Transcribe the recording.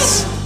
us.